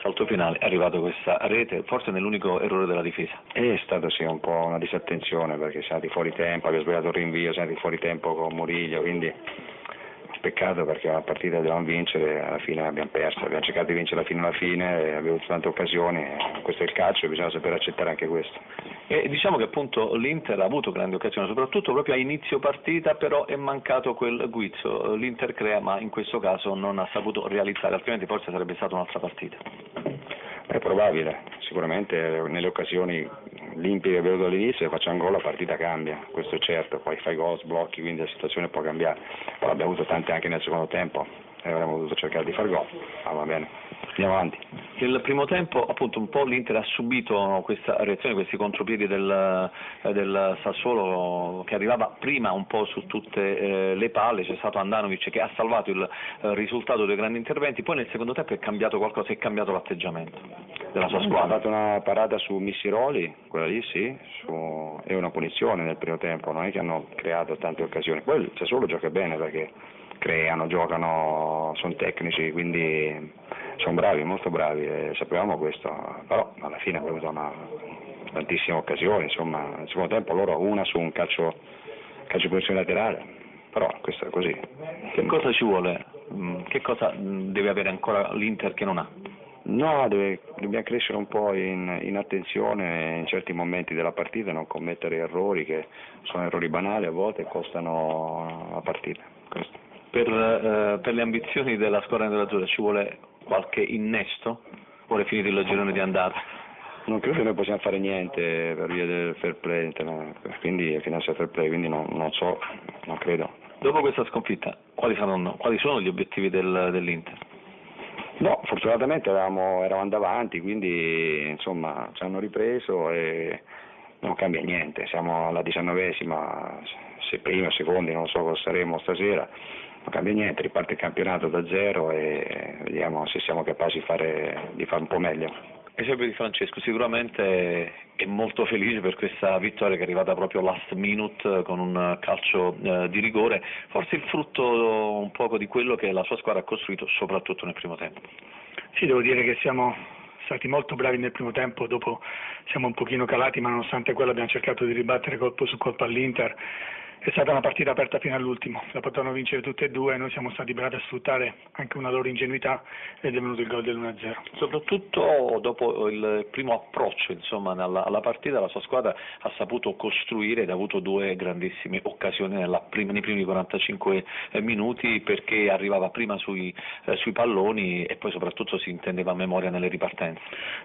salto finale è arrivata questa rete, forse nell'unico errore della difesa. È stata sì un po' una disattenzione perché siamo andati fuori tempo, abbiamo sbagliato il rinvio, siamo andati fuori tempo con Muriglio, quindi peccato perché la partita dovevamo vincere, alla fine l'abbiamo persa, abbiamo cercato di vincere fino alla fine, abbiamo avuto tante occasioni, questo è il calcio e bisogna sapere accettare anche questo. E diciamo che appunto l'Inter ha avuto grandi occasioni, soprattutto proprio a inizio partita, però è mancato quel guizzo, l'Inter crea ma in questo caso non ha saputo realizzare, altrimenti forse sarebbe stata un'altra partita. È probabile, sicuramente nelle occasioni limpide che avevo all'inizio e facciamo gol la partita cambia, questo è certo, poi fai gol, sblocchi, quindi la situazione può cambiare, però abbiamo avuto tante anche nel secondo tempo e avremmo dovuto cercare di far gol, ma va bene, andiamo avanti. Nel primo tempo appunto un po' l'Inter ha subito questa reazione, questi contropiedi del, del, Sassuolo che arrivava prima un po' su tutte eh, le palle, c'è stato Andanovic che ha salvato il eh, risultato dei grandi interventi, poi nel secondo tempo è cambiato qualcosa, è cambiato l'atteggiamento della sua squadra. Ha fatto una parata su Missiroli, quella lì sì, su... è una punizione nel primo tempo, non è che hanno creato tante occasioni, poi il Sassuolo gioca bene perché creano, giocano, sono tecnici, quindi sono bravi, molto bravi, e sapevamo questo, però alla fine abbiamo avuto una, tantissime occasioni, insomma, nel secondo tempo loro una su un calcio, calcio posizione laterale, però questo è così. Che cosa ci vuole? Mm, che cosa mm, deve avere ancora l'Inter che non ha? No, deve, dobbiamo crescere un po' in, in, attenzione in certi momenti della partita, non commettere errori che sono errori banali a volte e costano la partita. Per, eh, per le ambizioni della squadra nerazzurra ci vuole qualche innesto? Vuole finire il girone di andata? Non credo che noi possiamo fare niente per via del fair play, quindi finanzia fair play, quindi non, non, so, non credo. Dopo questa sconfitta, quali, saranno, quali sono gli obiettivi del, dell'Inter? No, fortunatamente eravamo, eravamo davanti, quindi insomma ci hanno ripreso e non cambia niente, siamo alla diciannovesima, se prima o secondi, non so cosa saremo stasera, non cambia niente, riparte il campionato da zero e vediamo se siamo capaci fare, di fare un po' meglio. Esempio di Francesco, sicuramente è molto felice per questa vittoria che è arrivata proprio last minute con un calcio eh, di rigore, forse il frutto un poco di quello che la sua squadra ha costruito soprattutto nel primo tempo. Sì, devo dire che siamo stati molto bravi nel primo tempo, dopo siamo un pochino calati, ma nonostante quello abbiamo cercato di ribattere colpo su colpo all'Inter è stata una partita aperta fino all'ultimo, la potevano vincere tutte e due, noi siamo stati bravi a sfruttare anche una loro ingenuità ed è venuto il gol dell'1-0. Soprattutto dopo il primo approccio insomma, alla, alla, partita la sua squadra ha saputo costruire ed ha avuto due grandissime occasioni prima, nei primi 45 eh, minuti perché arrivava prima sui, eh, sui, palloni e poi soprattutto si intendeva a memoria nelle ripartenze.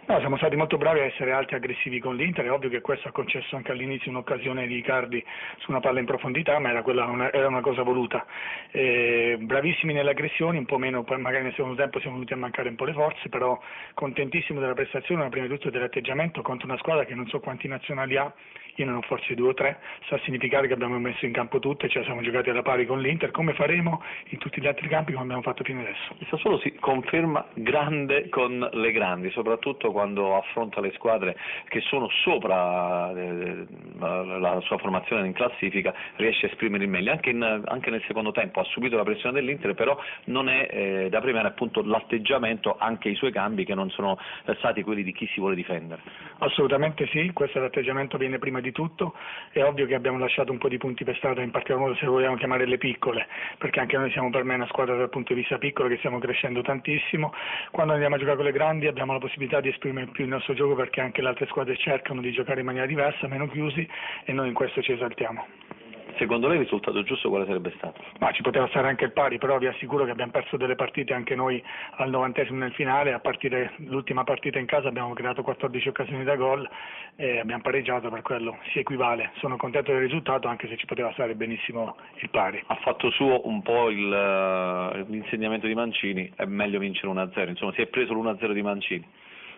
No, siamo stati molto bravi a essere alti e aggressivi con l'Inter, è ovvio che questo ha concesso anche all'inizio un'occasione di Icardi su una palla in profondità profondità, ma era, una, era una cosa voluta. Eh, bravissimi nelle aggressioni, un po' meno, magari nel secondo tempo siamo venuti a mancare un po' le forze, però contentissimo della prestazione, ma prima di tutto dell'atteggiamento contro una squadra che non so quanti nazionali ha, io ne ho forse due o tre, sta a significare che abbiamo messo in campo tutte, la siamo giocati alla pari con l'Inter, come faremo in tutti gli altri campi come abbiamo fatto fino adesso. Il Sassuolo si conferma grande con le grandi, soprattutto quando affronta le squadre che sono sopra eh, la sua formazione in classifica, riesce a esprimere il meglio, anche, in, anche, nel secondo tempo ha subito la pressione dell'Inter, però non è eh, da premiare appunto l'atteggiamento, anche i suoi cambi che non sono stati quelli di chi si vuole difendere. Assolutamente sì, questo l'atteggiamento viene prima di tutto, è ovvio che abbiamo lasciato un po' di punti per strada, in particolar modo se vogliamo chiamare le piccole, perché anche noi siamo per me una squadra dal punto di vista piccolo che stiamo crescendo tantissimo, quando andiamo a giocare con le grandi abbiamo la possibilità di esprimere più il nostro gioco perché anche le altre squadre cercano di giocare in maniera diversa, meno chiusi e noi in questo ci esaltiamo. Secondo lei il risultato giusto quale sarebbe stato? Ma ci poteva stare anche il pari, però vi assicuro che abbiamo perso delle partite anche noi al novantesimo nel finale, a partire dall'ultima partita in casa abbiamo creato 14 occasioni da gol e abbiamo pareggiato per quello, si equivale. Sono contento del risultato anche se ci poteva stare benissimo il pari. Ha fatto suo un po' il, eh, l'insegnamento di Mancini, è meglio vincere 1-0, insomma si è preso l'1-0 di Mancini.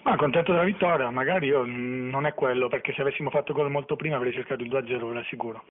Ma contento della vittoria, magari io non è quello, perché se avessimo fatto gol molto prima avrei cercato il 2-0, ve l'assicuro.